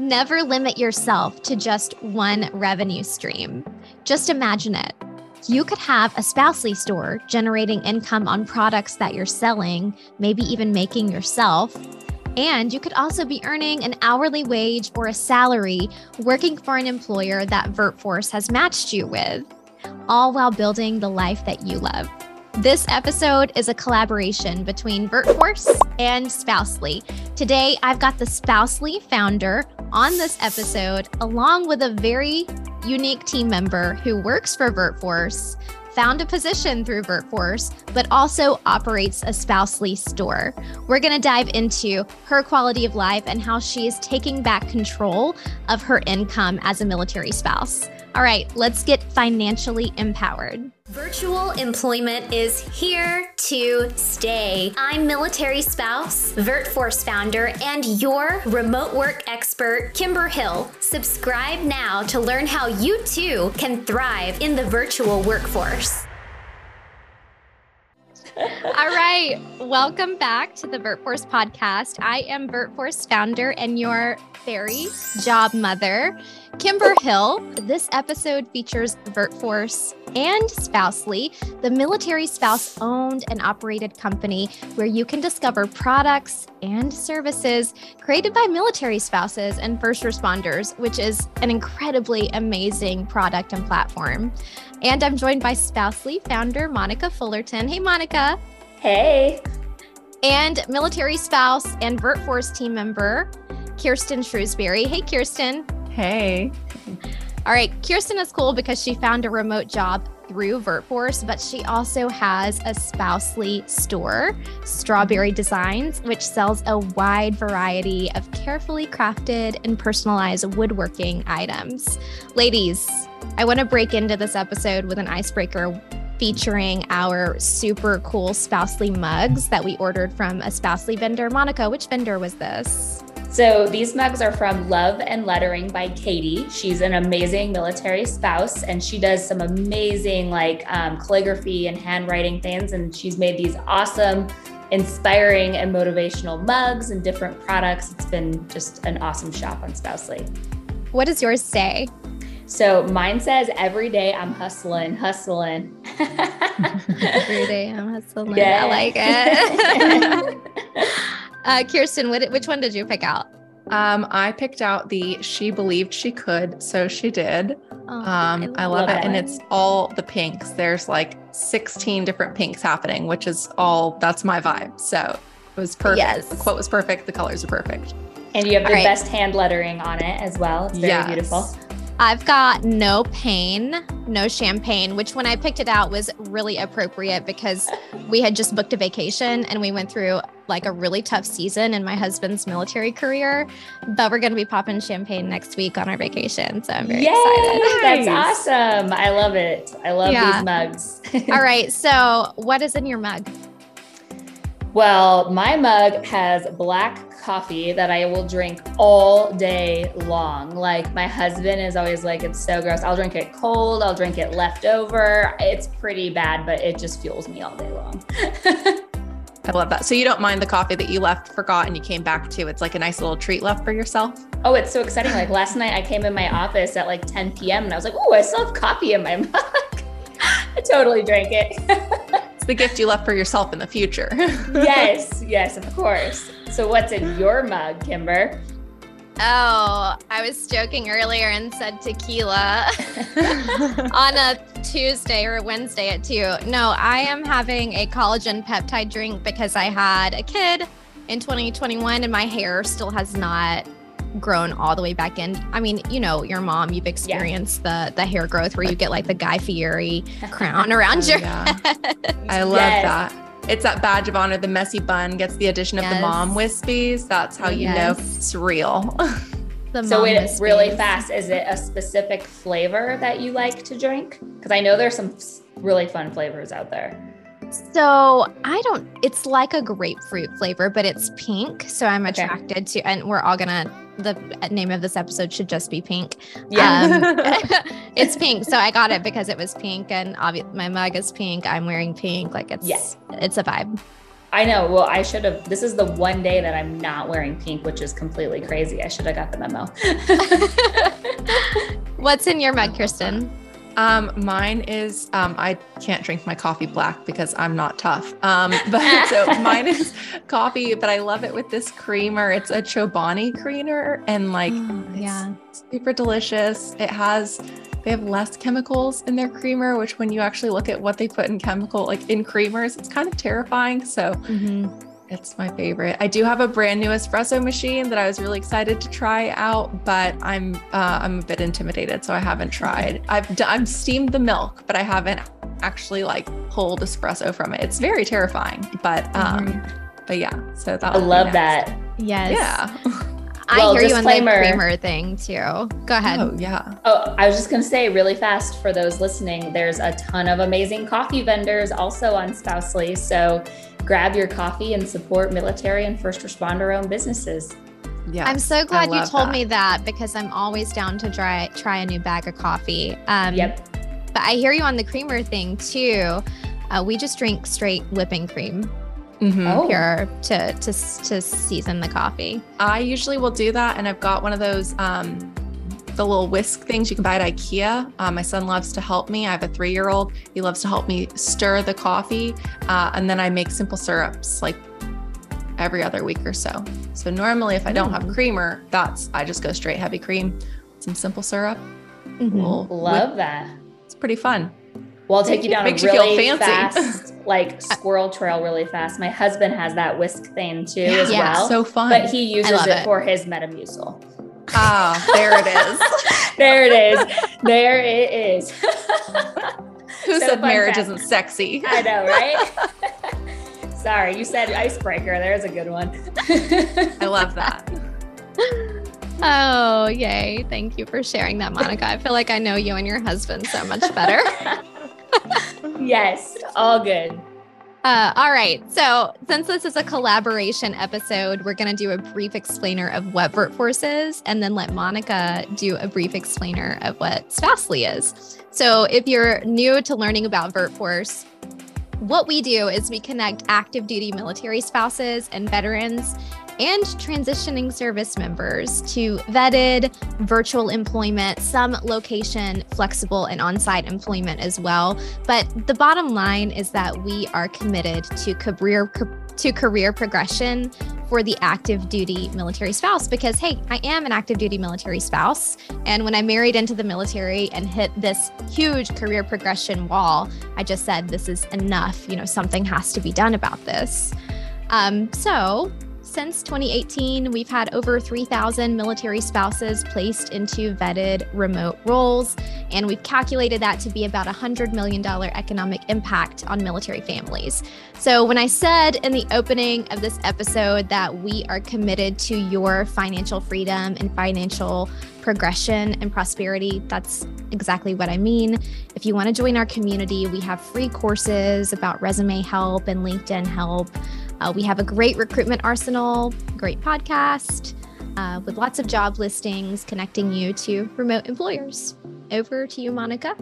Never limit yourself to just one revenue stream. Just imagine it. You could have a Spousely store generating income on products that you're selling, maybe even making yourself. And you could also be earning an hourly wage or a salary working for an employer that VirtForce has matched you with, all while building the life that you love. This episode is a collaboration between VirtForce and Spousely. Today, I've got the Spousely founder on this episode, along with a very unique team member who works for VirtForce, found a position through VirtForce, but also operates a Spousely store. We're going to dive into her quality of life and how she is taking back control of her income as a military spouse. All right, let's get financially empowered. Virtual employment is here to stay. I'm military spouse, VirtForce founder, and your remote work expert, Kimber Hill. Subscribe now to learn how you too can thrive in the virtual workforce. All right. Welcome back to the VirtForce podcast. I am VirtForce founder and your very job mother, Kimber Hill. This episode features VirtForce and Spousely, the military spouse owned and operated company where you can discover products and services created by military spouses and first responders, which is an incredibly amazing product and platform. And I'm joined by Spousely founder Monica Fullerton. Hey, Monica. Hey. And military spouse and VirtForce team member, Kirsten Shrewsbury. Hey, Kirsten. Hey. All right. Kirsten is cool because she found a remote job through VirtForce, but she also has a Spousely store, Strawberry Designs, which sells a wide variety of carefully crafted and personalized woodworking items. Ladies, I want to break into this episode with an icebreaker featuring our super cool Spousely mugs that we ordered from a Spousely vendor. Monica, which vendor was this? So these mugs are from Love and Lettering by Katie. She's an amazing military spouse and she does some amazing like um, calligraphy and handwriting things. And she's made these awesome, inspiring and motivational mugs and different products. It's been just an awesome shop on Spousely. What does yours say? So mine says every day I'm hustling, hustling. every day I'm hustling. Yeah. I like it. uh, Kirsten, what, which one did you pick out? Um, I picked out the She Believed She Could, so she did. Oh, um, I, love, I love it. And it's all the pinks. There's like 16 different pinks happening, which is all that's my vibe. So it was perfect. Yes. The quote was perfect. The colors are perfect. And you have the right. best hand lettering on it as well. It's very yes. beautiful. I've got no pain, no champagne, which when I picked it out was really appropriate because we had just booked a vacation and we went through like a really tough season in my husband's military career. But we're going to be popping champagne next week on our vacation. So I'm very Yay! excited. That's awesome. I love it. I love yeah. these mugs. All right. So, what is in your mug? Well, my mug has black coffee that I will drink all day long. Like my husband is always like, it's so gross. I'll drink it cold, I'll drink it leftover. It's pretty bad, but it just fuels me all day long. I love that. So you don't mind the coffee that you left, forgot, and you came back to. It's like a nice little treat left for yourself. Oh, it's so exciting. Like last night I came in my office at like 10 p.m. and I was like, oh, I still have coffee in my mug. I totally drank it. it's the gift you left for yourself in the future. yes, yes, of course. So, what's in your mug, Kimber? Oh, I was joking earlier and said tequila on a Tuesday or Wednesday at two. No, I am having a collagen peptide drink because I had a kid in 2021 and my hair still has not grown all the way back in. I mean, you know, your mom, you've experienced yeah. the the hair growth where you get like the Guy Fieri crown around oh, your yeah. head. I love yes. that. It's that badge of honor. The messy bun gets the addition of yes. the mom wispies. That's how you yes. know it's real. so wait, wispies. really fast. Is it a specific flavor that you like to drink? Because I know there's some really fun flavors out there. So I don't. It's like a grapefruit flavor, but it's pink. So I'm attracted okay. to, and we're all gonna the name of this episode should just be pink. Yeah. Um, it's pink. So I got it because it was pink and obviously my mug is pink. I'm wearing pink. Like it's, yes. it's a vibe. I know. Well, I should have. This is the one day that I'm not wearing pink, which is completely crazy. I should have got the memo. What's in your mug, Kristen? Um, mine is um, I can't drink my coffee black because I'm not tough. Um, but so mine is coffee, but I love it with this creamer. It's a Chobani creamer, and like, oh, yeah, super delicious. It has they have less chemicals in their creamer, which when you actually look at what they put in chemical, like in creamers, it's kind of terrifying. So. Mm-hmm it's my favorite. I do have a brand new espresso machine that I was really excited to try out, but I'm uh, I'm a bit intimidated, so I haven't tried. I've d- I've steamed the milk, but I haven't actually like pulled espresso from it. It's very terrifying, but um, mm-hmm. but yeah. So that I love that. Yes. Yeah. I well, hear disclaimer. you on the creamer thing too. Go ahead. Oh yeah. Oh, I was just gonna say really fast for those listening. There's a ton of amazing coffee vendors also on Spousely. So grab your coffee and support military and first responder owned businesses. Yeah. I'm so glad you told that. me that because I'm always down to try try a new bag of coffee. Um, yep. But I hear you on the creamer thing too. Uh, we just drink straight whipping cream. Mm-hmm. Oh. Pure to to to season the coffee. I usually will do that, and I've got one of those um, the little whisk things you can buy at IKEA. Uh, my son loves to help me. I have a three year old. He loves to help me stir the coffee. Uh, and then I make simple syrups like every other week or so. So normally, if I don't have mm. creamer, that's I just go straight heavy cream, some simple syrup. Mm-hmm. We'll Love whip. that. It's pretty fun. Well, I'll take you down Makes a really you fast, like squirrel trail really fast. My husband has that whisk thing too yeah, as yeah, well. So fun. But he uses it, it, for his Metamucil. Ah, there it is. there it is. There it is. Who so said marriage fact. isn't sexy? I know, right? Sorry, you said icebreaker. There's a good one. I love that. Oh, yay. Thank you for sharing that, Monica. I feel like I know you and your husband so much better. yes, all good. Uh, all right. So, since this is a collaboration episode, we're going to do a brief explainer of what VirtForce is and then let Monica do a brief explainer of what Spousely is. So, if you're new to learning about VirtForce, what we do is we connect active duty military spouses and veterans and transitioning service members to vetted virtual employment, some location flexible and on site employment as well. But the bottom line is that we are committed to career. To career progression for the active duty military spouse because, hey, I am an active duty military spouse. And when I married into the military and hit this huge career progression wall, I just said, this is enough. You know, something has to be done about this. Um, so since 2018, we've had over 3,000 military spouses placed into vetted remote roles, and we've calculated that to be about a $100 million economic impact on military families. So, when I said in the opening of this episode that we are committed to your financial freedom and financial progression and prosperity, that's exactly what I mean. If you want to join our community, we have free courses about resume help and LinkedIn help. Uh, we have a great recruitment arsenal, great podcast uh, with lots of job listings connecting you to remote employers. Over to you, Monica.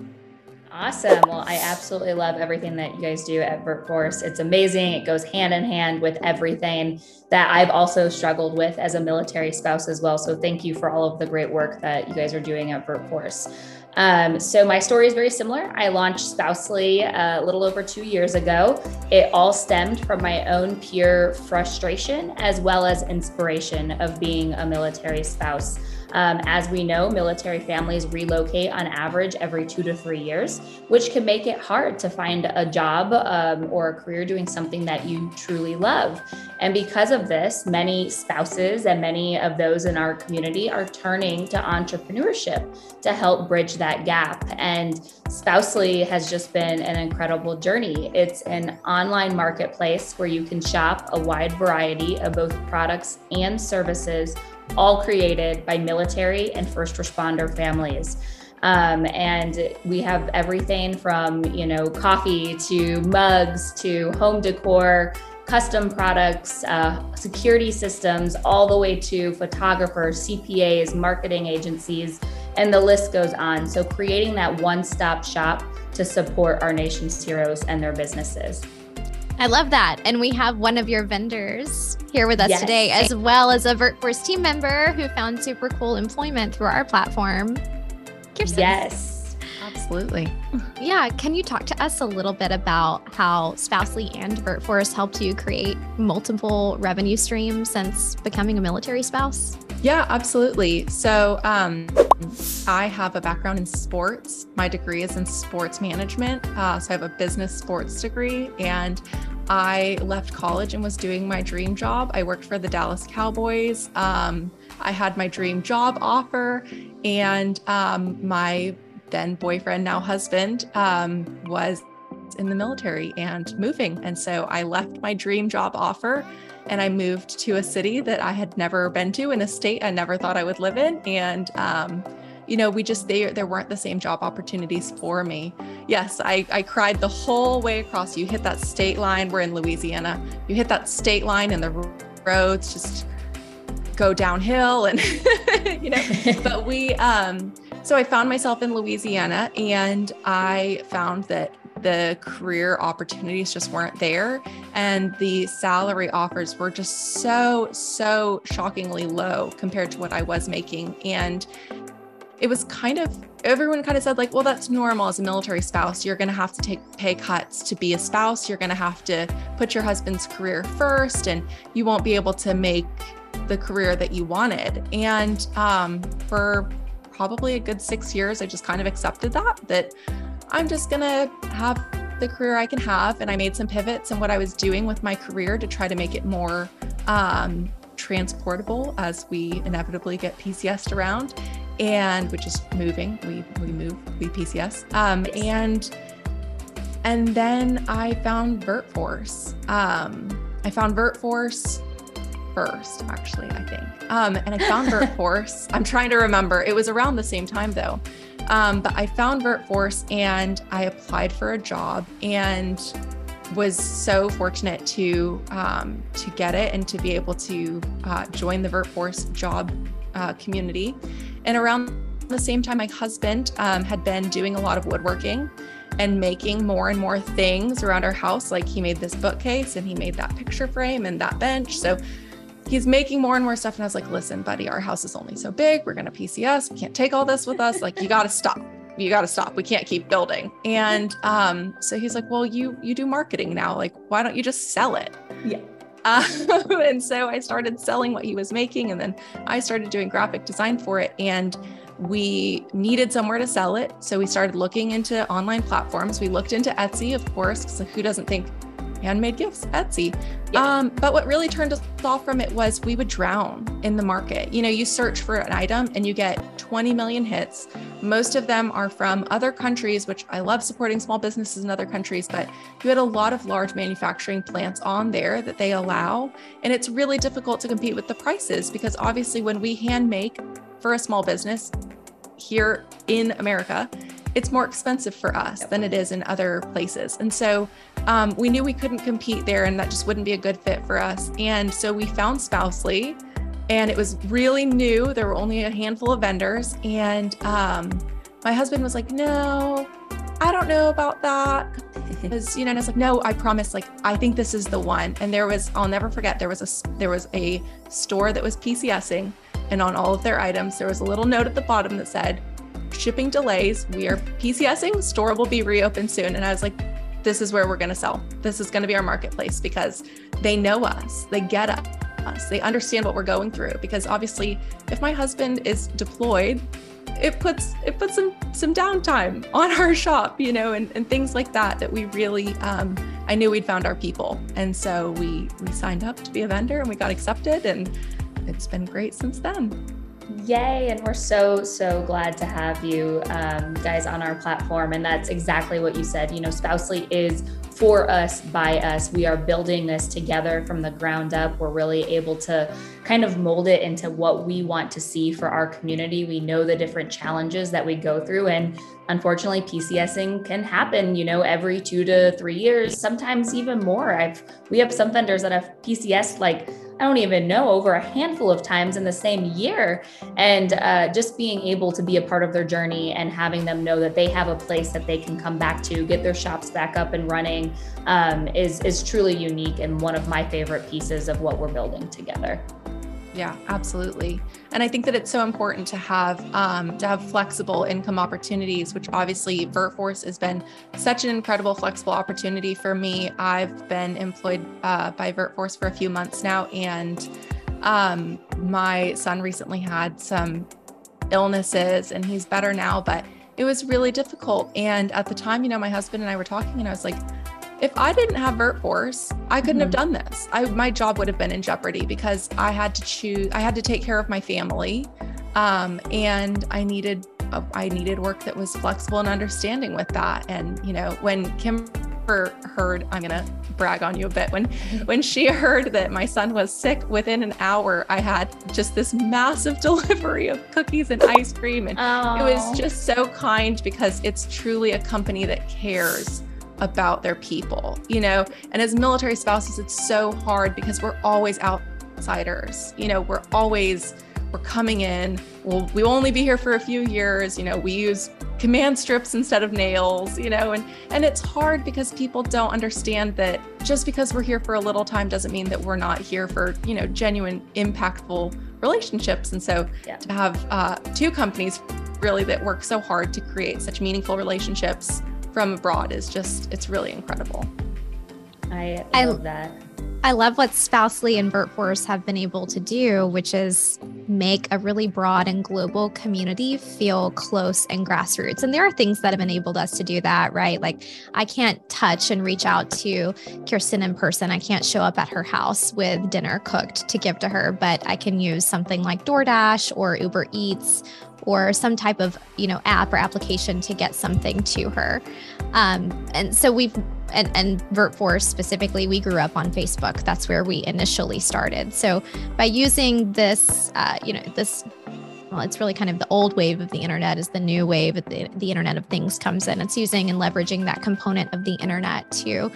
Awesome. Well, I absolutely love everything that you guys do at VirtForce. It's amazing. It goes hand in hand with everything that I've also struggled with as a military spouse as well. So thank you for all of the great work that you guys are doing at VirtForce. Um, so my story is very similar. I launched Spousely uh, a little over two years ago. It all stemmed from my own pure frustration as well as inspiration of being a military spouse. Um, as we know, military families relocate on average every two to three years, which can make it hard to find a job um, or a career doing something that you truly love. And because of this, many spouses and many of those in our community are turning to entrepreneurship to help bridge that gap. And Spousely has just been an incredible journey. It's an online marketplace where you can shop a wide variety of both products and services all created by military and first responder families. Um, and we have everything from you know coffee to mugs to home decor custom products uh, security systems all the way to photographers cpas marketing agencies and the list goes on so creating that one-stop shop to support our nation's heroes and their businesses I love that. And we have one of your vendors here with us yes. today, as well as a VirtForce team member who found super cool employment through our platform. Kirsten. Yes. Absolutely. Yeah. Can you talk to us a little bit about how Spousely and VirtForce helped you create multiple revenue streams since becoming a military spouse? Yeah, absolutely. So, um, I have a background in sports. My degree is in sports management. Uh, so, I have a business sports degree, and I left college and was doing my dream job. I worked for the Dallas Cowboys. Um, I had my dream job offer, and um, my then boyfriend, now husband, um, was in the military and moving. And so I left my dream job offer and I moved to a city that I had never been to in a state I never thought I would live in. And, um, you know, we just, they, there weren't the same job opportunities for me. Yes, I, I cried the whole way across. You hit that state line. We're in Louisiana. You hit that state line and the roads just go downhill and, you know, but we, um, so I found myself in Louisiana and I found that the career opportunities just weren't there. And the salary offers were just so, so shockingly low compared to what I was making. And it was kind of everyone kind of said like well that's normal as a military spouse you're going to have to take pay cuts to be a spouse you're going to have to put your husband's career first and you won't be able to make the career that you wanted and um, for probably a good six years, I just kind of accepted that, that I'm just going to have the career I can have. And I made some pivots in what I was doing with my career to try to make it more um, transportable as we inevitably get PCS around and which is moving. We, we move, we PCS. Um, and, and then I found VirtForce. Um, I found VirtForce first, actually, I think. Um, and I found VirtForce. I'm trying to remember. It was around the same time though. Um, but I found VirtForce and I applied for a job and was so fortunate to um, to get it and to be able to uh, join the VirtForce job uh, community. And around the same time, my husband um, had been doing a lot of woodworking and making more and more things around our house. Like he made this bookcase and he made that picture frame and that bench. So he's making more and more stuff. And I was like, listen, buddy, our house is only so big. We're going to PCS. We can't take all this with us. Like, you got to stop. You got to stop. We can't keep building. And um, so he's like, well, you you do marketing now. Like, why don't you just sell it? Yeah. Um, and so I started selling what he was making, and then I started doing graphic design for it. And we needed somewhere to sell it. So we started looking into online platforms. We looked into Etsy, of course, because who doesn't think handmade gifts, Etsy. Um, but what really turned us off from it was we would drown in the market. You know, you search for an item and you get 20 million hits. Most of them are from other countries, which I love supporting small businesses in other countries, but you had a lot of large manufacturing plants on there that they allow. And it's really difficult to compete with the prices because obviously, when we hand make for a small business here in America, it's more expensive for us than it is in other places. And so um, we knew we couldn't compete there and that just wouldn't be a good fit for us. And so we found Spousely and it was really new. There were only a handful of vendors. And um, my husband was like, no, I don't know about that. Because, you know, and I was like, no, I promise, like, I think this is the one. And there was, I'll never forget, there was a there was a store that was PCSing, and on all of their items, there was a little note at the bottom that said, shipping delays. We are PCSing. Store will be reopened soon. And I was like, this is where we're going to sell. This is going to be our marketplace because they know us, they get us, they understand what we're going through. Because obviously, if my husband is deployed, it puts it puts some some downtime on our shop, you know, and, and things like that. That we really, um, I knew we'd found our people, and so we we signed up to be a vendor, and we got accepted, and it's been great since then. Yay. And we're so, so glad to have you um, guys on our platform. And that's exactly what you said. You know, Spousely is for us, by us. We are building this together from the ground up. We're really able to kind of mold it into what we want to see for our community. We know the different challenges that we go through. And unfortunately, PCSing can happen, you know, every two to three years, sometimes even more. I've we have some vendors that have PCS like I don't even know, over a handful of times in the same year. And uh, just being able to be a part of their journey and having them know that they have a place that they can come back to, get their shops back up and running, um, is is truly unique and one of my favorite pieces of what we're building together. Yeah, absolutely. And I think that it's so important to have um, to have flexible income opportunities, which obviously VirtForce has been such an incredible flexible opportunity for me. I've been employed uh, by VirtForce for a few months now, and um, my son recently had some illnesses, and he's better now, but it was really difficult. And at the time, you know, my husband and I were talking, and I was like, if I didn't have VirtForce, I couldn't mm-hmm. have done this. I, my job would have been in jeopardy because I had to choose, I had to take care of my family. Um, and I needed, uh, I needed work that was flexible and understanding with that. And, you know, when Kimber heard, I'm going to brag on you a bit. When, when she heard that my son was sick within an hour, I had just this massive delivery of cookies and ice cream. And oh. it was just so kind because it's truly a company that cares about their people, you know? And as military spouses, it's so hard because we're always outsiders. You know, we're always we're coming in. Well, we will only be here for a few years. You know, we use command strips instead of nails, you know, and and it's hard because people don't understand that just because we're here for a little time doesn't mean that we're not here for, you know, genuine impactful relationships. And so yeah. to have uh, two companies really that work so hard to create such meaningful relationships from abroad is just it's really incredible. I love I, that. I love what Spousely and VirtForce have been able to do, which is make a really broad and global community feel close and grassroots. And there are things that have enabled us to do that, right? Like I can't touch and reach out to Kirsten in person. I can't show up at her house with dinner cooked to give to her, but I can use something like DoorDash or Uber Eats or some type of you know app or application to get something to her um, and so we've and, and VirtForce specifically, we grew up on Facebook. That's where we initially started. So by using this, uh, you know, this well, it's really kind of the old wave of the internet is the new wave the, the internet of things comes in. It's using and leveraging that component of the internet to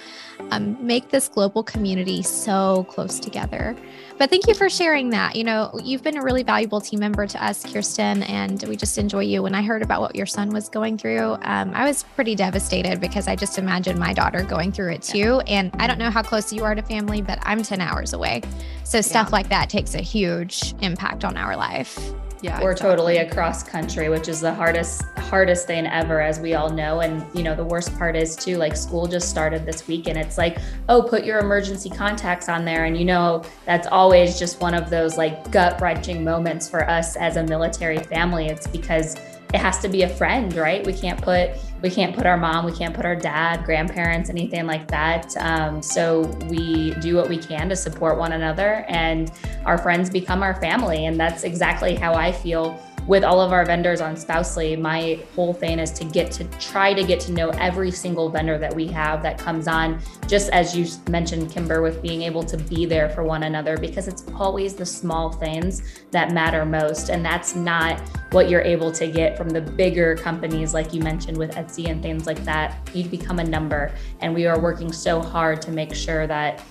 um, make this global community so close together. But thank you for sharing that. You know, you've been a really valuable team member to us, Kirsten, and we just enjoy you. When I heard about what your son was going through, um, I was pretty devastated because I just imagined my daughter going through it too. And I don't know how close you are to family, but I'm 10 hours away. So stuff yeah. like that takes a huge impact on our life yeah we're exactly. totally across country which is the hardest hardest thing ever as we all know. And you know the worst part is too like school just started this week and it's like oh put your emergency contacts on there. And you know that's always just one of those like gut wrenching moments for us as a military family. It's because it has to be a friend, right? We can't put we can't put our mom, we can't put our dad, grandparents, anything like that. Um, so we do what we can to support one another, and our friends become our family, and that's exactly how I feel with all of our vendors on Spousely, my whole thing is to get to try to get to know every single vendor that we have that comes on, just as you mentioned, Kimber, with being able to be there for one another, because it's always the small things that matter most. And that's not what you're able to get from the bigger companies, like you mentioned with Etsy and things like that. You become a number. And we are working so hard to make sure that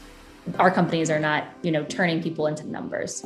our companies are not, you know, turning people into numbers.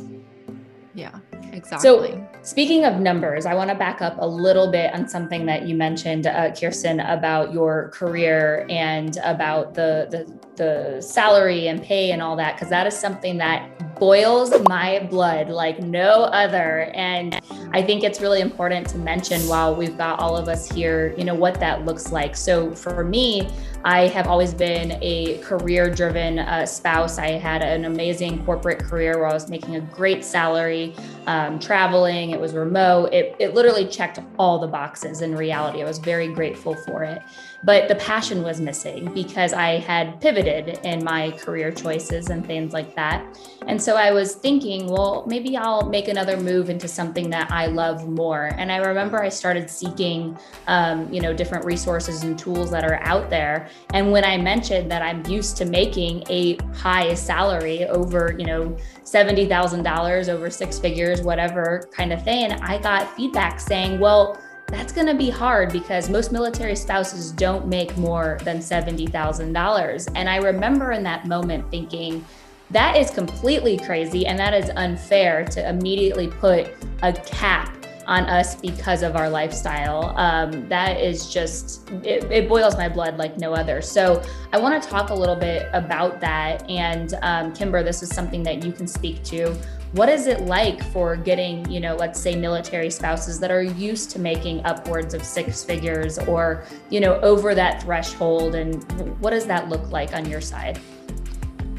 Yeah, exactly. So, speaking of numbers, I want to back up a little bit on something that you mentioned, uh, Kirsten, about your career and about the, the the salary and pay and all that, because that is something that boils my blood like no other. And I think it's really important to mention while we've got all of us here, you know, what that looks like. So for me, I have always been a career driven uh, spouse. I had an amazing corporate career where I was making a great salary, um, traveling, it was remote. It, it literally checked all the boxes in reality. I was very grateful for it but the passion was missing because I had pivoted in my career choices and things like that. And so I was thinking, well, maybe I'll make another move into something that I love more. And I remember I started seeking, um, you know, different resources and tools that are out there. And when I mentioned that I'm used to making a high salary over, you know, $70,000 over six figures, whatever kind of thing, I got feedback saying, well, that's going to be hard because most military spouses don't make more than $70,000. And I remember in that moment thinking, that is completely crazy and that is unfair to immediately put a cap on us because of our lifestyle. Um, that is just, it, it, boils my blood like no other. So I want to talk a little bit about that. And um, Kimber, this is something that you can speak to. What is it like for getting, you know, let's say military spouses that are used to making upwards of six figures or, you know, over that threshold? And what does that look like on your side?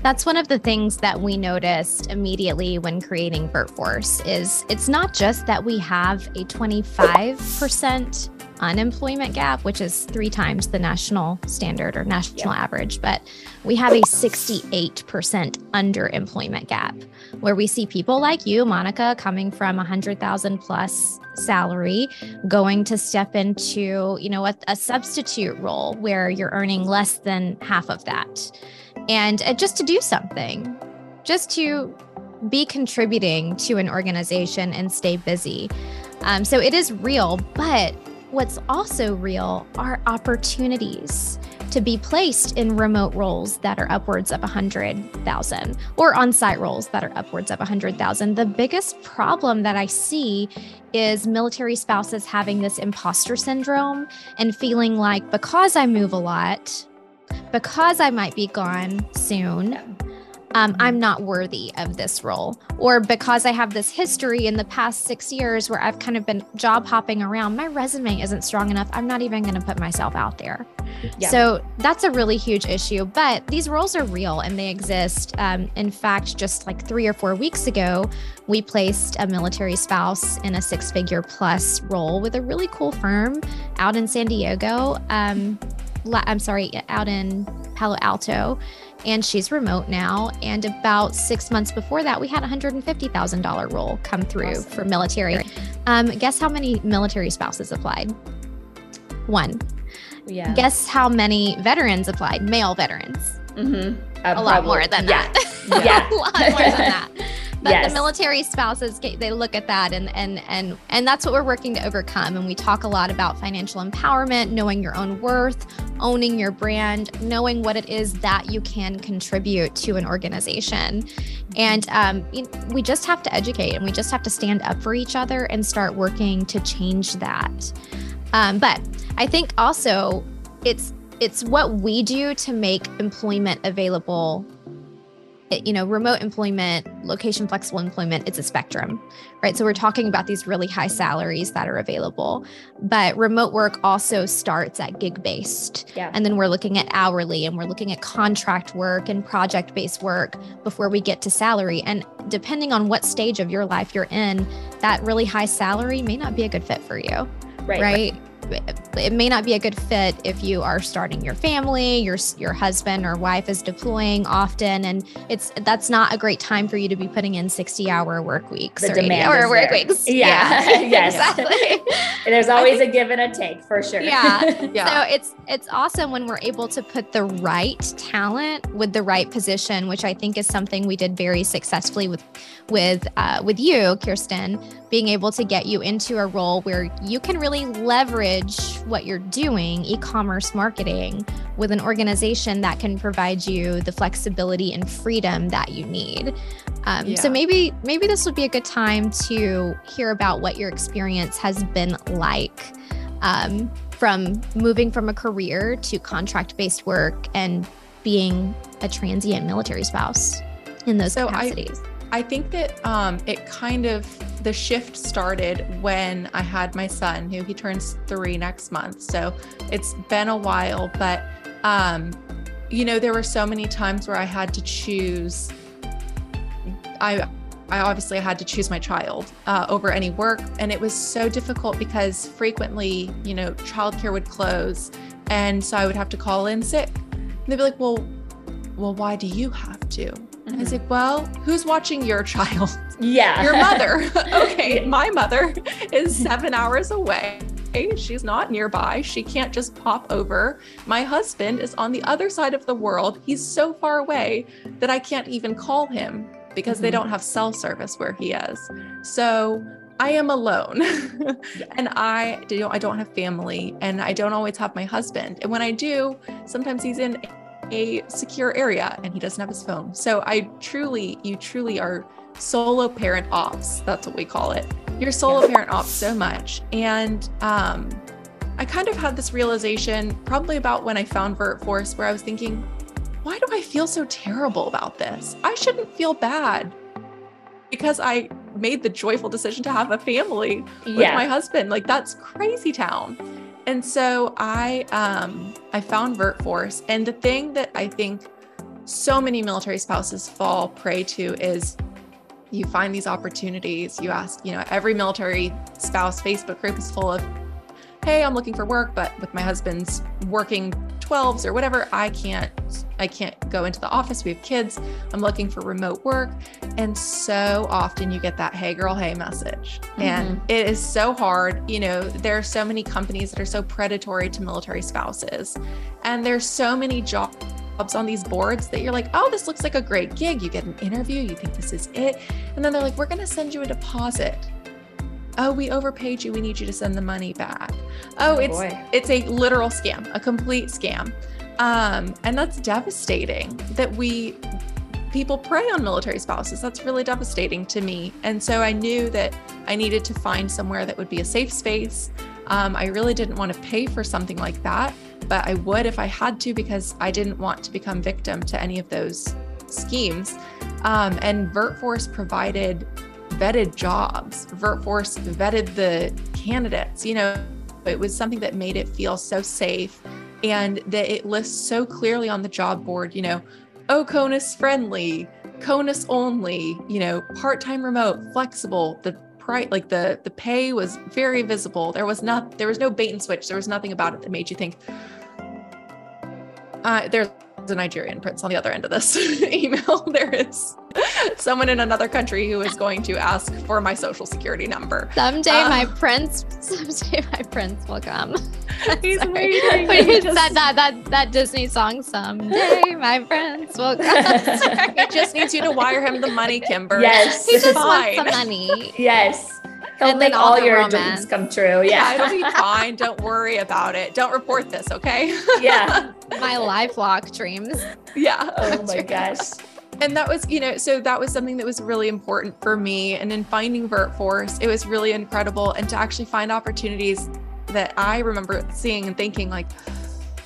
That's one of the things that we noticed immediately when creating VirtForce is it's not just that we have a 25% unemployment gap, which is three times the national standard or national yep. average, but we have a 68% underemployment gap where we see people like you, Monica, coming from a 100,000 plus salary going to step into, you know, a, a substitute role where you're earning less than half of that and uh, just to do something, just to be contributing to an organization and stay busy. Um, so it is real, but what's also real are opportunities to be placed in remote roles that are upwards of 100,000 or on site roles that are upwards of 100,000. The biggest problem that I see is military spouses having this imposter syndrome and feeling like because I move a lot, because I might be gone soon, um, I'm not worthy of this role. Or because I have this history in the past six years where I've kind of been job hopping around, my resume isn't strong enough. I'm not even going to put myself out there. Yeah. So that's a really huge issue. But these roles are real and they exist. Um, in fact, just like three or four weeks ago, we placed a military spouse in a six figure plus role with a really cool firm out in San Diego. Um, I'm sorry, out in Palo Alto, and she's remote now. And about six months before that, we had a $150,000 role come through awesome. for military. Um, guess how many military spouses applied? One. Yeah. Guess how many veterans applied? Male veterans. Mm-hmm. Uh, a lot more than yeah. that. Yeah. a lot more than that. But yes. the military spouses they look at that and and and and that's what we're working to overcome. And we talk a lot about financial empowerment, knowing your own worth, owning your brand, knowing what it is that you can contribute to an organization. And um, we just have to educate and we just have to stand up for each other and start working to change that. Um, but I think also it's it's what we do to make employment available you know, remote employment, location flexible employment, it's a spectrum, right? So we're talking about these really high salaries that are available, but remote work also starts at gig based. Yeah. And then we're looking at hourly and we're looking at contract work and project based work before we get to salary. And depending on what stage of your life you're in, that really high salary may not be a good fit for you. Right. right? It may not be a good fit if you are starting your family your your husband or wife is deploying often and it's that's not a great time for you to be putting in 60 hour work weeks the or, demand or work there. weeks yeah, yeah. yes exactly there's always think, a give and a take for sure yeah. yeah so it's it's awesome when we're able to put the right talent with the right position which i think is something we did very successfully with with uh, with you kirsten being able to get you into a role where you can really leverage what you're doing, e commerce marketing, with an organization that can provide you the flexibility and freedom that you need. Um, yeah. So maybe maybe this would be a good time to hear about what your experience has been like um, from moving from a career to contract based work and being a transient military spouse in those so capacities. I- I think that um, it kind of the shift started when I had my son, who he turns three next month. So it's been a while, but um, you know, there were so many times where I had to choose. I I obviously had to choose my child uh, over any work, and it was so difficult because frequently, you know, childcare would close, and so I would have to call in sick. And they'd be like, "Well, well, why do you have to?" Mm-hmm. I was like, well, who's watching your child? Yeah. Your mother. okay. My mother is seven hours away. She's not nearby. She can't just pop over. My husband is on the other side of the world. He's so far away that I can't even call him because mm-hmm. they don't have cell service where he is. So I am alone and I do I don't have family and I don't always have my husband. And when I do, sometimes he's in a secure area and he doesn't have his phone. So I truly, you truly are solo parent ops. That's what we call it. You're solo parent ops so much. And um, I kind of had this realization probably about when I found VirtForce, where I was thinking, why do I feel so terrible about this? I shouldn't feel bad because I made the joyful decision to have a family with yeah. my husband. Like that's crazy town. And so I um I found VirtForce and the thing that I think so many military spouses fall prey to is you find these opportunities. You ask, you know, every military spouse Facebook group is full of, hey, I'm looking for work, but with my husband's working 12s or whatever, I can't I can't go into the office. We have kids. I'm looking for remote work. And so often you get that hey girl, hey message. Mm-hmm. And it is so hard. You know, there are so many companies that are so predatory to military spouses. And there's so many jobs on these boards that you're like, oh, this looks like a great gig. You get an interview, you think this is it. And then they're like, we're going to send you a deposit. Oh, we overpaid you. We need you to send the money back. Oh, oh it's boy. it's a literal scam, a complete scam. Um, and that's devastating that we people prey on military spouses. That's really devastating to me. And so I knew that I needed to find somewhere that would be a safe space. Um, I really didn't want to pay for something like that but I would if I had to because I didn't want to become victim to any of those schemes. Um, and VirtForce provided vetted jobs. VirtForce vetted the candidates. You know, it was something that made it feel so safe and that it lists so clearly on the job board, you know, oh, CONUS friendly, CONUS only, you know, part-time remote, flexible, the price like the the pay was very visible. There was not there was no bait and switch. There was nothing about it that made you think, uh, there's a Nigerian prince on the other end of this email. There is someone in another country who is going to ask for my social security number. Someday uh, my prince, someday my prince will come. He's waiting. When you just... said that, that, that Disney song, someday my prince will come. he just needs you to wire him the money, Kimber. Yes. He just fine. wants the money. Yes. He'll and make all, all your romance. dreams come true. Yeah. yeah. It'll be fine. Don't worry about it. Don't report this, okay? Yeah. My lifelong dreams. Yeah. Oh my gosh. And that was, you know, so that was something that was really important for me. And in finding VirtForce, it was really incredible. And to actually find opportunities that I remember seeing and thinking like,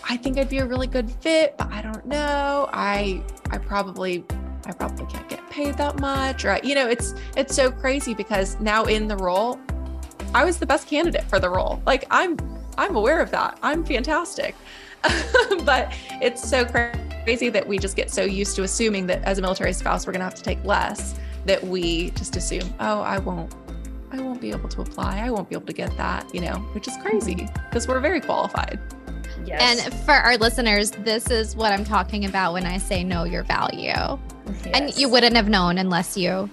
I think I'd be a really good fit, but I don't know. I I probably I probably can't get paid that much. Or, you know, it's it's so crazy because now in the role, I was the best candidate for the role. Like I'm I'm aware of that. I'm fantastic. but it's so crazy that we just get so used to assuming that as a military spouse we're going to have to take less that we just assume, "Oh, I won't I won't be able to apply. I won't be able to get that," you know, which is crazy because we're very qualified. Yes. And for our listeners, this is what I'm talking about when I say know your value. Yes. And you wouldn't have known unless you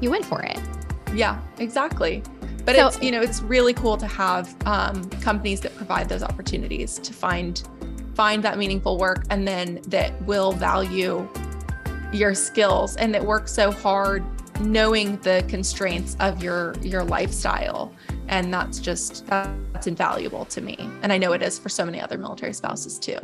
you went for it. Yeah, exactly. But so, it's you know it's really cool to have um, companies that provide those opportunities to find find that meaningful work and then that will value your skills and that work so hard knowing the constraints of your your lifestyle. And that's just that's invaluable to me. And i know it is for so many other military spouses too.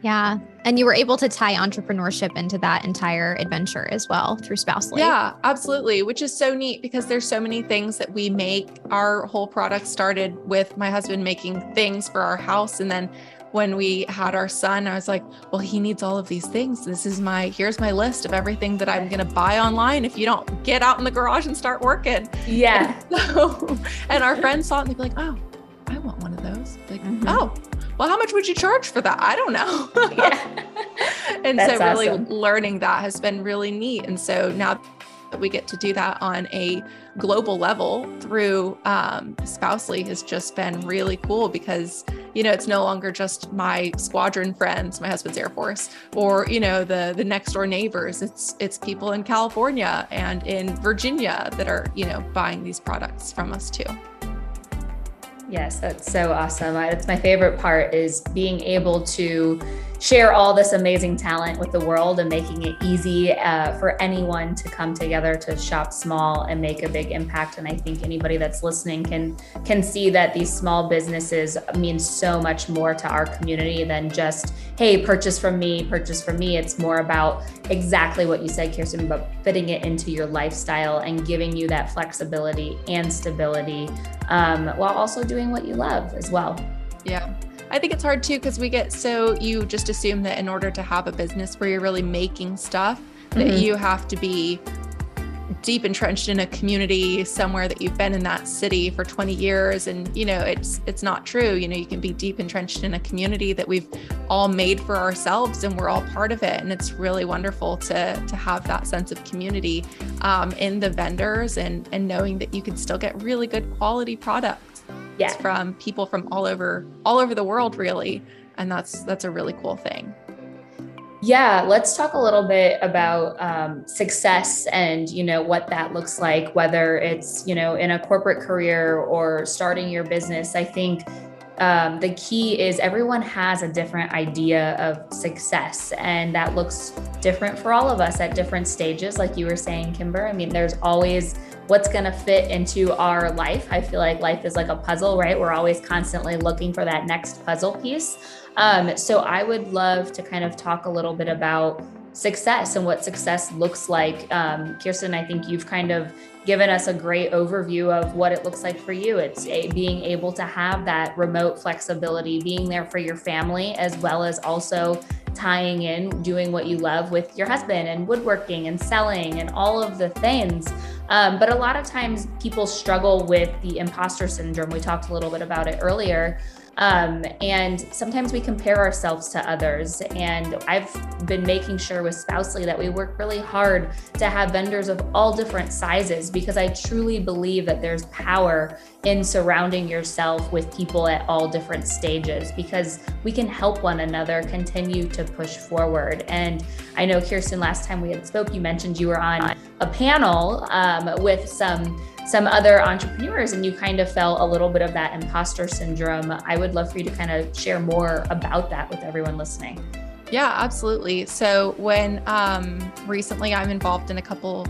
Yeah. And you were able to tie entrepreneurship into that entire adventure as well through spousely yeah absolutely which is so neat because there's so many things that we make. Our whole product started with my husband making things for our house and then when we had our son, I was like, well, he needs all of these things. This is my, here's my list of everything that I'm going to buy online if you don't get out in the garage and start working. Yeah. And, so, and our friends saw it and they'd be like, oh, I want one of those. Like, mm-hmm. oh, well, how much would you charge for that? I don't know. yeah. and That's so really awesome. learning that has been really neat. And so now we get to do that on a global level through um, Spousely has just been really cool because you know it's no longer just my squadron friends, my husband's Air Force, or you know the the next door neighbors. It's it's people in California and in Virginia that are you know buying these products from us too. Yes, that's so awesome. It's my favorite part is being able to share all this amazing talent with the world and making it easy uh, for anyone to come together to shop small and make a big impact. And I think anybody that's listening can can see that these small businesses mean so much more to our community than just hey, purchase from me, purchase from me. It's more about exactly what you said, Kirsten, but fitting it into your lifestyle and giving you that flexibility and stability um, while also doing what you love as well. Yeah. I think it's hard too because we get so you just assume that in order to have a business where you're really making stuff, that mm-hmm. you have to be deep entrenched in a community somewhere that you've been in that city for 20 years. And you know it's it's not true. You know you can be deep entrenched in a community that we've all made for ourselves and we're all part of it. And it's really wonderful to to have that sense of community um, in the vendors and and knowing that you can still get really good quality products yeah. from people from all over all over the world really. And that's that's a really cool thing. Yeah let's talk a little bit about um, success and you know what that looks like whether it's you know in a corporate career or starting your business. I think um, the key is everyone has a different idea of success and that looks different for all of us at different stages like you were saying kimber. I mean there's always what's going to fit into our life. I feel like life is like a puzzle, right? We're always constantly looking for that next puzzle piece. Um, so I would love to kind of talk a little bit about success and what success looks like. Um, Kirsten, I think you've kind of given us a great overview of what it looks like for you. It's a, being able to have that remote flexibility, being there for your family, as well as also tying in doing what you love with your husband and woodworking and selling and all of the things. Um, but a lot of times people struggle with the imposter syndrome. We talked a little bit about it earlier. Um, and sometimes we compare ourselves to others. And I've been making sure with Spousely that we work really hard to have vendors of all different sizes because I truly believe that there's power in surrounding yourself with people at all different stages because we can help one another continue to push forward. And I know, Kirsten, last time we had spoke, you mentioned you were on a panel um, with some some other entrepreneurs and you kind of felt a little bit of that imposter syndrome. I would love for you to kind of share more about that with everyone listening. Yeah, absolutely. So when um, recently I'm involved in a couple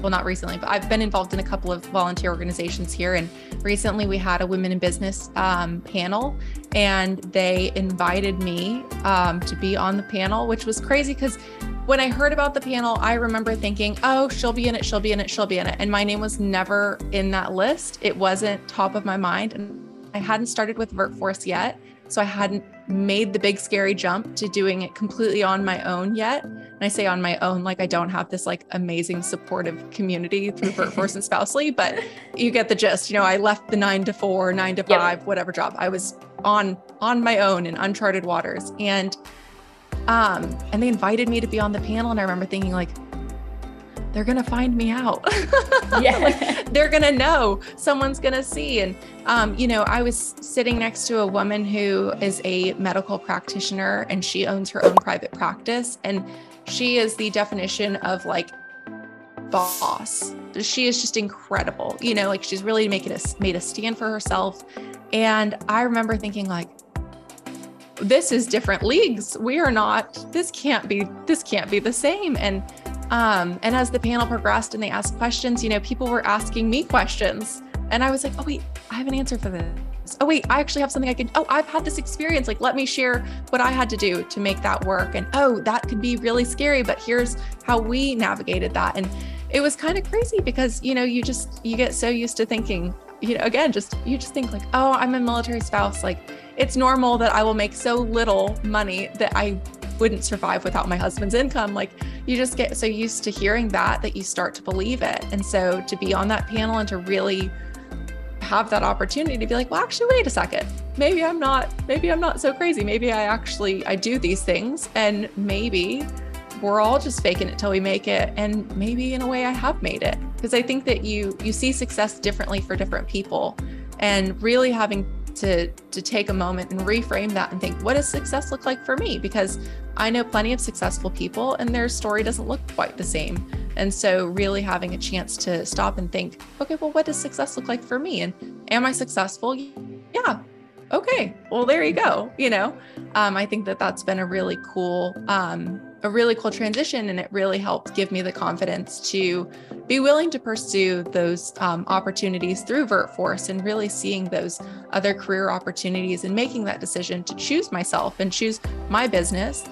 well, not recently, but I've been involved in a couple of volunteer organizations here. And recently we had a women in business um, panel, and they invited me um, to be on the panel, which was crazy because when I heard about the panel, I remember thinking, oh, she'll be in it, she'll be in it, she'll be in it. And my name was never in that list. It wasn't top of my mind. And I hadn't started with VirtForce yet. So I hadn't made the big scary jump to doing it completely on my own yet. And I say on my own, like I don't have this like amazing supportive community through VirtForce and Spousely, but you get the gist. You know, I left the nine to four, nine to five, yep. whatever job. I was on on my own in uncharted waters. And um, and they invited me to be on the panel. And I remember thinking like, they're gonna find me out. yeah, like, they're gonna know. Someone's gonna see. And um, you know, I was sitting next to a woman who is a medical practitioner, and she owns her own private practice, and she is the definition of like boss. She is just incredible. You know, like she's really making a made a stand for herself. And I remember thinking like, this is different leagues. We are not. This can't be. This can't be the same. And um, and as the panel progressed and they asked questions, you know, people were asking me questions. And I was like, oh, wait, I have an answer for this. Oh, wait, I actually have something I can. Oh, I've had this experience. Like, let me share what I had to do to make that work. And oh, that could be really scary, but here's how we navigated that. And it was kind of crazy because, you know, you just, you get so used to thinking, you know, again, just, you just think like, oh, I'm a military spouse. Like, it's normal that I will make so little money that I wouldn't survive without my husband's income. Like you just get so used to hearing that that you start to believe it. And so to be on that panel and to really have that opportunity to be like, well, actually, wait a second. Maybe I'm not, maybe I'm not so crazy. Maybe I actually I do these things and maybe we're all just faking it till we make it. And maybe in a way I have made it. Because I think that you you see success differently for different people. And really having to to take a moment and reframe that and think what does success look like for me? Because i know plenty of successful people and their story doesn't look quite the same. And so really having a chance to stop and think okay well what does success look like for me? And am i successful? Yeah. Okay, well, there you go. You know, um, I think that that's been a really cool, um, a really cool transition. And it really helped give me the confidence to be willing to pursue those um, opportunities through VirtForce and really seeing those other career opportunities and making that decision to choose myself and choose my business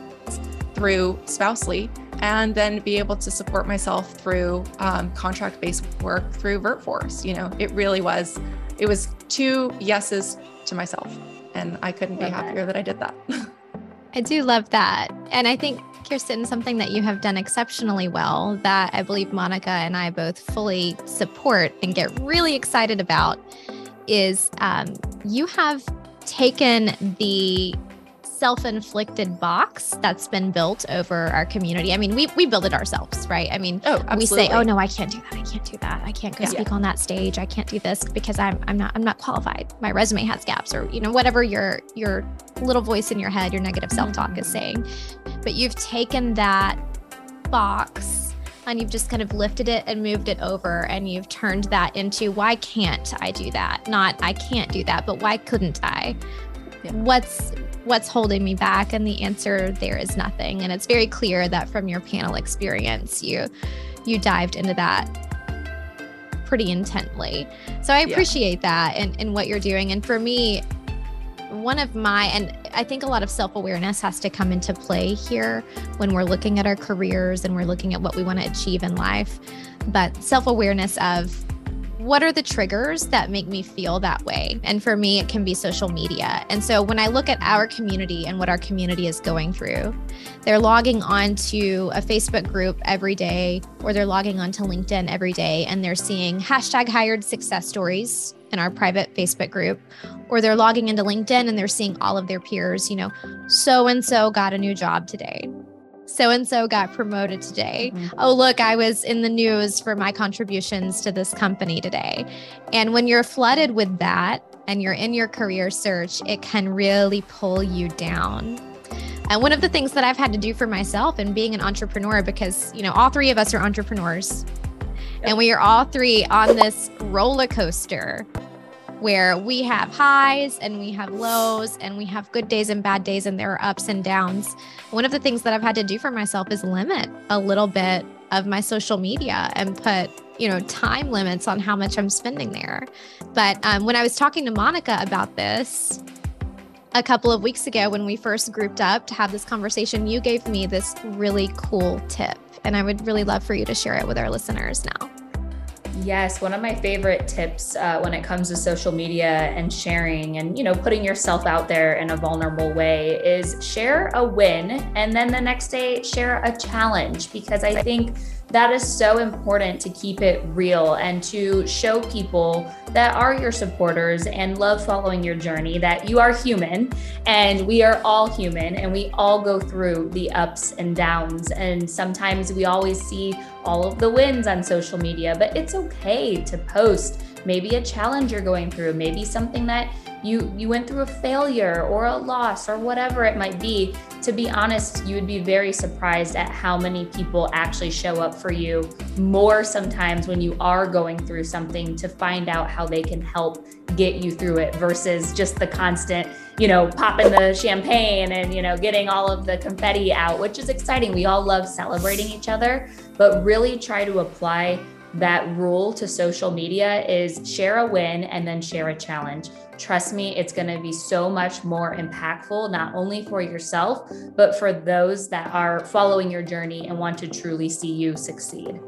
through Spousely and then be able to support myself through um, contract based work through VirtForce. You know, it really was, it was two yeses to myself. And I couldn't be happier that I did that. I do love that. And I think, Kirsten, something that you have done exceptionally well that I believe Monica and I both fully support and get really excited about is um, you have taken the self-inflicted box that's been built over our community. I mean, we we build it ourselves, right? I mean, oh, we say, "Oh no, I can't do that. I can't do that. I can't go yeah. speak on that stage. I can't do this because I'm I'm not I'm not qualified. My resume has gaps or you know whatever your your little voice in your head, your negative self-talk mm-hmm. is saying." But you've taken that box and you've just kind of lifted it and moved it over and you've turned that into why can't I do that? Not I can't do that, but why couldn't I? Yeah. What's what's holding me back? And the answer there is nothing. And it's very clear that from your panel experience you you dived into that pretty intently. So i appreciate yeah. that and, and what you're doing. And for me one of my and i think a lot of self-awareness has to come into play here when we're looking at our careers and we're looking at what we want to achieve in life. But self-awareness of what are the triggers that make me feel that way? And for me, it can be social media. And so when I look at our community and what our community is going through, they're logging on to a Facebook group every day, or they're logging on to LinkedIn every day, and they're seeing hashtag hired success stories in our private Facebook group, or they're logging into LinkedIn and they're seeing all of their peers, you know, so and so got a new job today so and so got promoted today. Mm-hmm. Oh, look, I was in the news for my contributions to this company today. And when you're flooded with that and you're in your career search, it can really pull you down. And one of the things that I've had to do for myself and being an entrepreneur, because, you know, all three of us are entrepreneurs and we are all three on this roller coaster where we have highs and we have lows and we have good days and bad days and there are ups and downs. One of the things that I've had to do for myself is limit a little bit of my social media and put you know time limits on how much i'm spending there but um, when i was talking to monica about this a couple of weeks ago when we first grouped up to have this conversation you gave me this really cool tip and i would really love for you to share it with our listeners now Yes, one of my favorite tips uh, when it comes to social media and sharing and you know putting yourself out there in a vulnerable way is share a win and then the next day share a challenge because I think that is so important to keep it real and to show people that are your supporters and love following your journey that you are human and we are all human and we all go through the ups and downs. And sometimes we always see all of the wins on social media, but it's okay to post maybe a challenge you're going through, maybe something that you you went through a failure or a loss or whatever it might be. To be honest you would be very surprised at how many people actually show up for you more sometimes when you are going through something to find out how they can help get you through it versus just the constant you know popping the champagne and you know getting all of the confetti out which is exciting we all love celebrating each other but really try to apply that rule to social media is share a win and then share a challenge. Trust me, it's going to be so much more impactful, not only for yourself, but for those that are following your journey and want to truly see you succeed.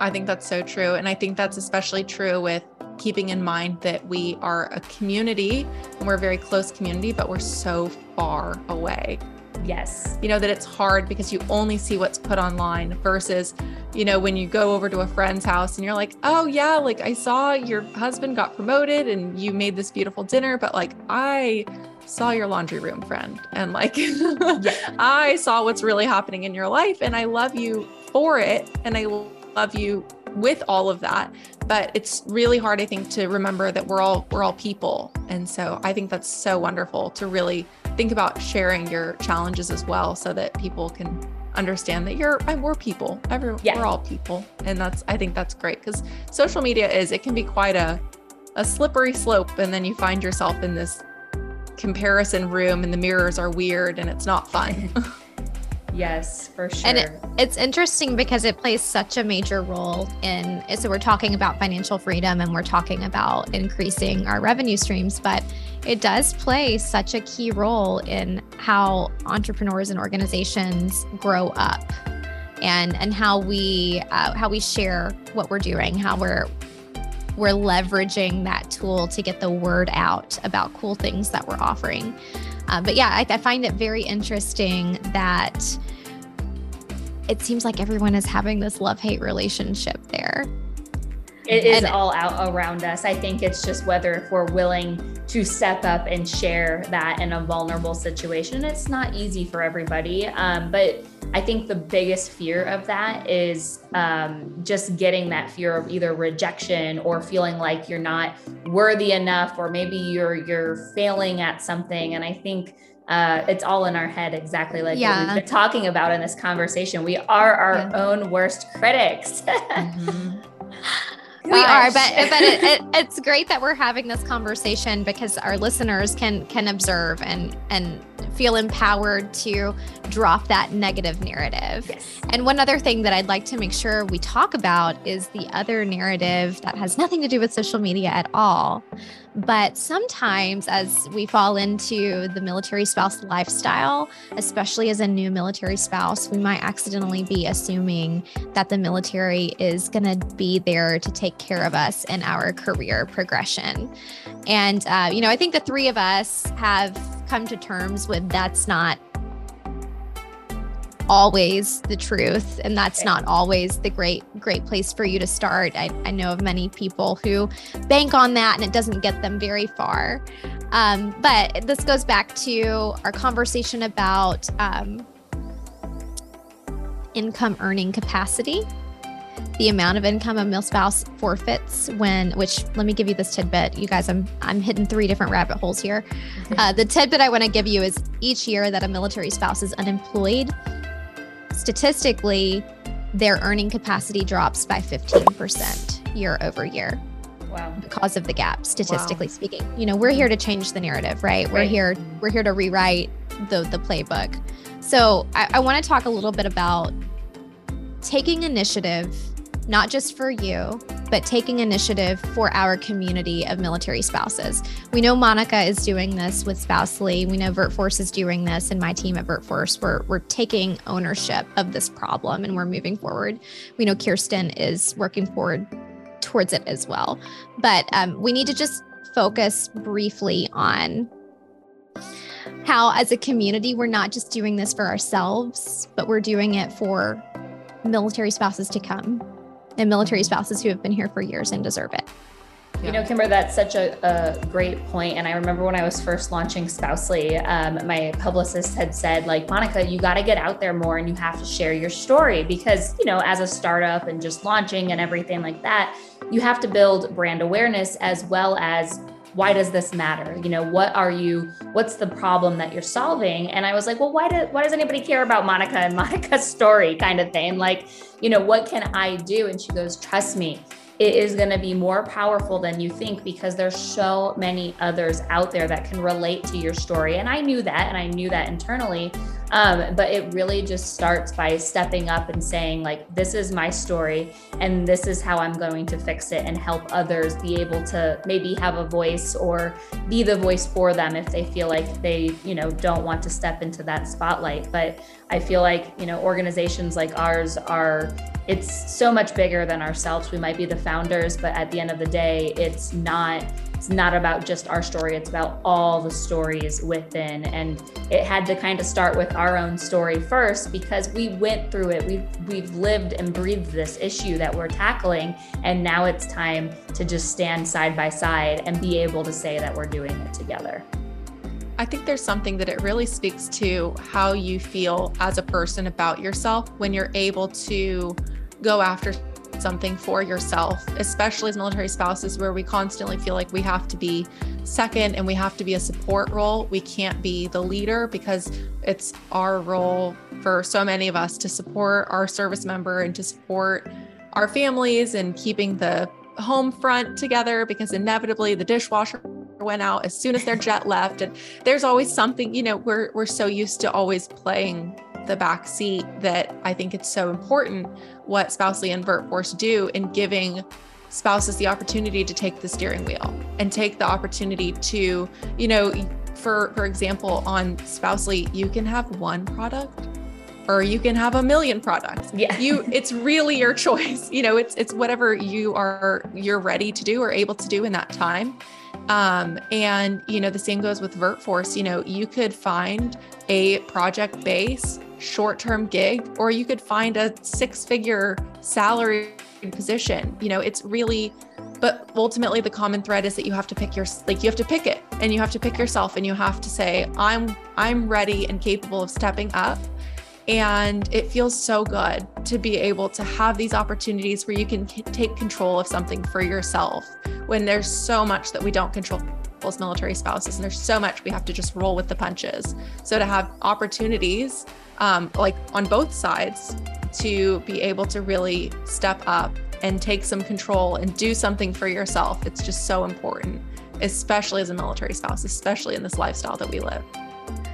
I think that's so true. And I think that's especially true with keeping in mind that we are a community and we're a very close community, but we're so far away. Yes. You know, that it's hard because you only see what's put online versus, you know, when you go over to a friend's house and you're like, oh, yeah, like I saw your husband got promoted and you made this beautiful dinner, but like I saw your laundry room friend and like yeah. I saw what's really happening in your life and I love you for it and I love you with all of that but it's really hard i think to remember that we're all we're all people and so i think that's so wonderful to really think about sharing your challenges as well so that people can understand that you're uh, we're people Every, yeah. we're all people and that's i think that's great because social media is it can be quite a a slippery slope and then you find yourself in this comparison room and the mirrors are weird and it's not fun. yes, for sure. And it, it's interesting because it plays such a major role in so we're talking about financial freedom and we're talking about increasing our revenue streams, but it does play such a key role in how entrepreneurs and organizations grow up and and how we uh, how we share what we're doing how we're we're leveraging that tool to get the word out about cool things that we're offering. Uh, but yeah, I, I find it very interesting that it seems like everyone is having this love hate relationship there. It is and, all out around us. I think it's just whether if we're willing to step up and share that in a vulnerable situation. It's not easy for everybody, um, but I think the biggest fear of that is um, just getting that fear of either rejection or feeling like you're not worthy enough, or maybe you're you're failing at something. And I think uh, it's all in our head, exactly like yeah. we've been talking about in this conversation. We are our yeah. own worst critics. mm-hmm. We are but but it, it, it's great that we're having this conversation because our listeners can can observe and and feel empowered to drop that negative narrative. Yes. And one other thing that I'd like to make sure we talk about is the other narrative that has nothing to do with social media at all. But sometimes, as we fall into the military spouse lifestyle, especially as a new military spouse, we might accidentally be assuming that the military is going to be there to take care of us in our career progression. And, uh, you know, I think the three of us have come to terms with that's not always the truth and that's not always the great great place for you to start. I, I know of many people who bank on that and it doesn't get them very far. Um, but this goes back to our conversation about um, income earning capacity the amount of income a male spouse forfeits when which let me give you this tidbit. You guys i'm i'm hitting three different rabbit holes here. Uh, the tidbit i want to give you is each year that a military spouse is unemployed statistically their earning capacity drops by 15% year over year wow. because of the gap statistically wow. speaking. You know we're here to change the narrative right, right. we're here we're here to rewrite the the playbook. So I, I want to talk a little bit about taking initiative not just for you, but taking initiative for our community of military spouses. We know Monica is doing this with Spousely. We know VirtForce is doing this, and my team at VirtForce, we're, we're taking ownership of this problem and we're moving forward. We know Kirsten is working forward towards it as well. But um, we need to just focus briefly on how, as a community, we're not just doing this for ourselves, but we're doing it for military spouses to come and military spouses who have been here for years and deserve it. You know, Kimber, that's such a, a, great point. And I remember when I was first launching Spousely, um, my publicist had said, like, Monica, you got to get out there more and you have to share your story because, you know, as a startup and just launching and everything like that, you have to build brand awareness as well as why does this matter? You know what are you what's the problem that you're solving? And i was like well why do why does anybody care about monica and monica's story kind of thing? Like you know what can i do? And she goes trust me it is going to be more powerful than you think because there's so many others out there that can relate to your story. And i knew that and i knew that internally um, but it really just starts by stepping up and saying, like, this is my story and this is how I'm going to fix it and help others be able to maybe have a voice or be the voice for them if they feel like they, you know, don't want to step into that spotlight. But I feel like, you know, organizations like ours are, it's so much bigger than ourselves. We might be the founders, but at the end of the day, it's not it's not about just our story, it's about all the stories within. And it had to kind of start with our own story first because we went through it. We've, we've lived and breathed this issue that we're tackling. And now it's time to just stand side by side and be able to say that we're doing it together. I think there's something that it really speaks to how you feel as a person about yourself when you're able to go after something for yourself, especially as military spouses, where we constantly feel like we have to be second and we have to be a support role. We can't be the leader because it's our role for so many of us to support our service member and to support our families and keeping the home front together because inevitably the dishwasher went out as soon as their jet left and there's always something you know we're we're so used to always playing the back seat that I think it's so important what Spousely and VirtForce do in giving spouses the opportunity to take the steering wheel and take the opportunity to, you know, for for example, on Spousely, you can have one product or you can have a million products. Yeah. You it's really your choice. You know, it's it's whatever you are you're ready to do or able to do in that time. Um, and you know, the same goes with VirtForce. You know, you could find a project base short-term gig or you could find a six-figure salary position. You know, it's really but ultimately the common thread is that you have to pick your like you have to pick it and you have to pick yourself and you have to say I'm I'm ready and capable of stepping up and it feels so good to be able to have these opportunities where you can take control of something for yourself when there's so much that we don't control as military spouses and there's so much we have to just roll with the punches so to have opportunities um, like on both sides to be able to really step up and take some control and do something for yourself. It's just so important especially as a military spouse especially in this lifestyle that we live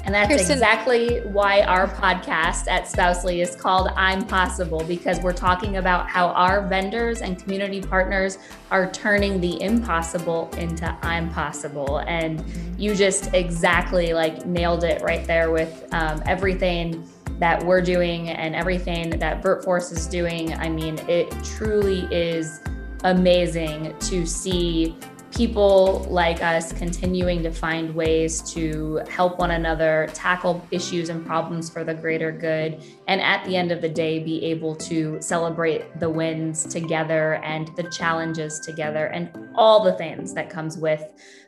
and that's Kirsten. exactly why our podcast at Spousely is called I'm Possible, because we're talking about how our vendors and community partners are turning the impossible into I'm possible. And you just exactly like nailed it right there with um, everything that we're doing and everything that VirtForce is doing. I mean, it truly is amazing to see people like us continuing to find ways to help one another, tackle issues and problems for the greater good, and at the end of the day, be able to celebrate the wins together and the challenges together and all the things that comes with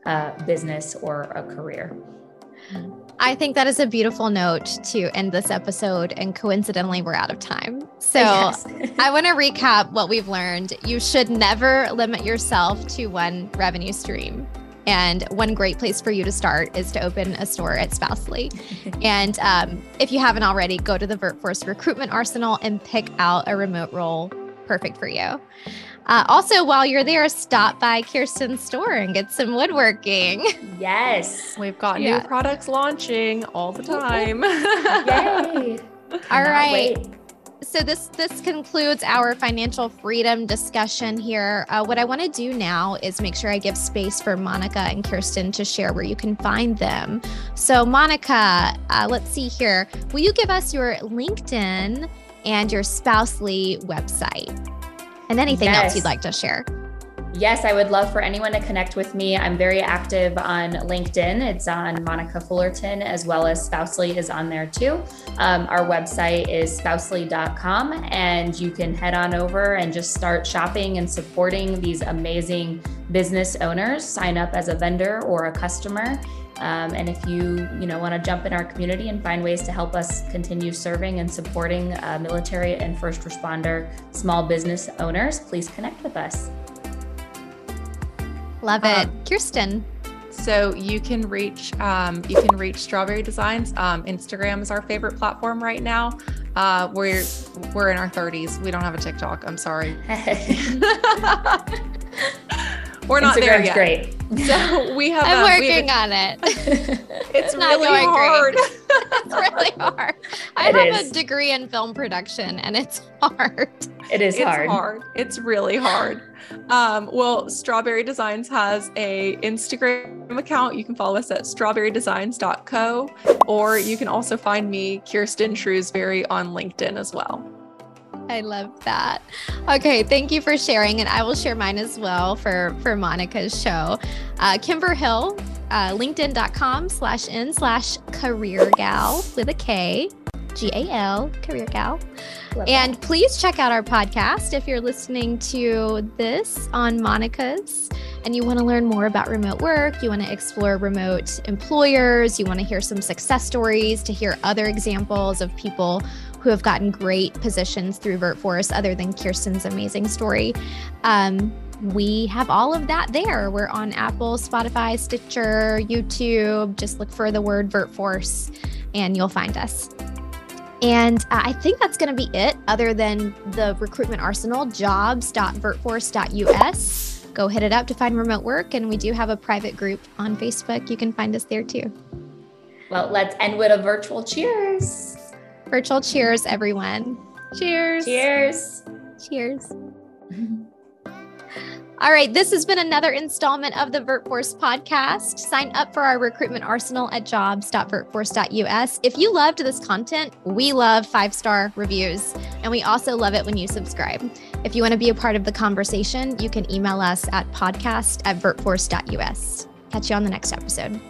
uh, business or a career. I think that is a beautiful note to end this episode. And coincidentally, we're out of time. So yes. I want to recap what we've learned. You should never limit yourself to one revenue stream. And one great place for you to start is to open a store at Spousely. and um, if you haven't already, go to the VirtForce recruitment arsenal and pick out a remote role perfect for you. Uh, also, while you're there, stop by Kirsten's store and get some woodworking. Yes. We've got yeah. new products launching all the time. Yay. all right. Wait. So this this concludes our financial freedom discussion here. Uh, what I want to do now is make sure I give space for Monica and Kirsten to share where you can find them. So Monica, uh, let's see here. Will you give us your LinkedIn and your Spousely website? And anything yes. else you'd like to share. Yes, I would love for anyone to connect with me. I'm very active on LinkedIn. It's on Monica Fullerton, as well as Spousely is on there too. Um, our website is spousely.com, and you can head on over and just start shopping and supporting these amazing business owners. Sign up as a vendor or a customer um, and if you, you know, want to jump in our community and find ways to help us continue serving and supporting uh, military and first responder small business owners, please connect with us. Love it, um, Kirsten. So you can reach um, you can reach Strawberry Designs. Um, Instagram is our favorite platform right now. Uh, we're we're in our 30s. We don't have a TikTok. I'm sorry. we're not Instagram's there yet. Great. So we have. I'm a, working have a, on it. It's, it's really hard. it's really hard. I it have is. a degree in film production, and it's hard. It is it's hard. hard. It's really hard. Um, well, Strawberry Designs has a Instagram account. You can follow us at strawberrydesigns.co, or you can also find me, Kirsten Shrewsbury, on LinkedIn as well. I love that. Okay, thank you for sharing, and I will share mine as well for for Monica's show. Uh, Kimber Hill, uh, LinkedIn.com slash in slash career gal with a K, G A L, career gal. Love and that. please check out our podcast if you're listening to this on Monica's and you want to learn more about remote work, you want to explore remote employers, you want to hear some success stories, to hear other examples of people who have gotten great positions through VirtForce, other than Kirsten's amazing story. Um, we have all of that there. We're on Apple, Spotify, Stitcher, YouTube. Just look for the word VirtForce and you'll find us. And uh, I think that's going to be it, other than the recruitment arsenal, jobs.virtforce.us. go hit it up to find remote work. And we do have a private group on Facebook. You can find us there too. Well, let's end with a virtual cheers. Virtual cheers, everyone. Cheers. Cheers. Cheers. All right, this has been another installment of the VirtForce podcast. Sign up for our recruitment arsenal at jobs.virtforce.us. If you loved this content, we love five star reviews, and we also love it when you subscribe. If you want to be a part of the conversation, you can email us at podcast at virtforce.us. Catch you on the next episode.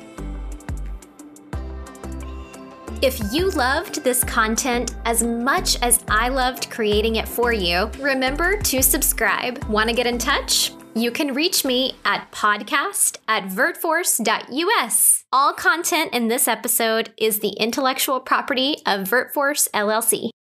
If you loved this content as much as I loved creating it for you, remember to subscribe. Want to get in touch? You can reach me at podcast at virtforce.us. All content in this episode is the intellectual property of VirtForce LLC.